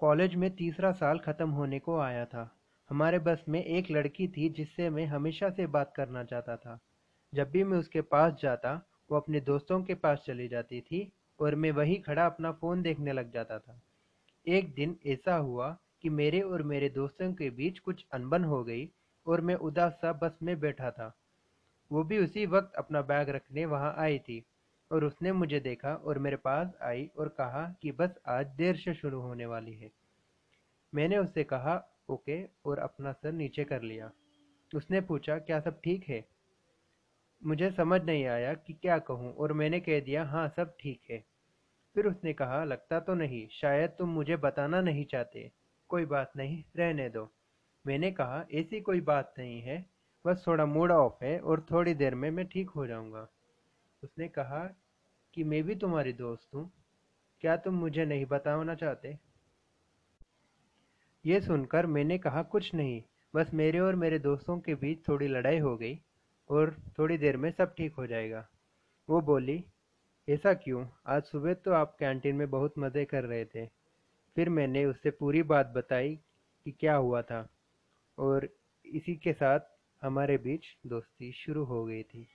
College में तीसरा साल खत्म होने को आया था। हमारे बस में एक लड़की थी जिससे मैं हमेशा से बात करना चाहता था। जब भी मैं उसके पास जाता, वो अपने दोस्तों के पास चली जाती थी और मैं वहीं खड़ा अपना फ़ोन देखने लग जाता था। एक दिन ऐसा हुआ कि मेरे और मेरे दोस्तों के बीच कुछ अनबन हो गई और मैं उदास-सा बस में बैठा था। वो भी उसी वक़्त अपना बैग रखने वहाँ आई थी और उसने मुझे देखा और मेरे पास आई और कहा कि बस आज देर से शुरू होने वाली है। मैंने उससे कहा ओके और अपना सर नीचे कर लिया। उसने पूछा क्या सब ठीक है? मुझे समझ नहीं आया कि क्या कहूँ और मैंने कह दिया हाँ सब ठीक है। फिर उसने कहा लगता तो नहीं, शायद तुम मुझे बताना नहीं चाहते। कोई बात नहीं, रहने दो। मैंने कहा ऐसी कोई बात नहीं है, बस थोड़ा मूड ऑफ़ है और थोड़ी देर में मैं ठीक हो जाऊँगा। उसने कहा कि मैं भी तुम्हारी दोस्त हूँ। क्या तुम मुझे नहीं बताना चाहते? ये सुनकर मैंने कहा, कुछ नहीं, बस मेरे और मेरे दोस्तों के बीच थोड़ी लड़ाई हो गई और थोड़ी देर में सब ठीक हो जाएगा। वो बोली, ऐसा क्यों? आज सुबह तो आप कैंटीन में बहुत मज़े कर रहे थे। फिर मैंने उससे पूरी बात बताई कि क्या हुआ था और इसी के साथ हमारे बीच दोस्ती शुरू हो गई थी।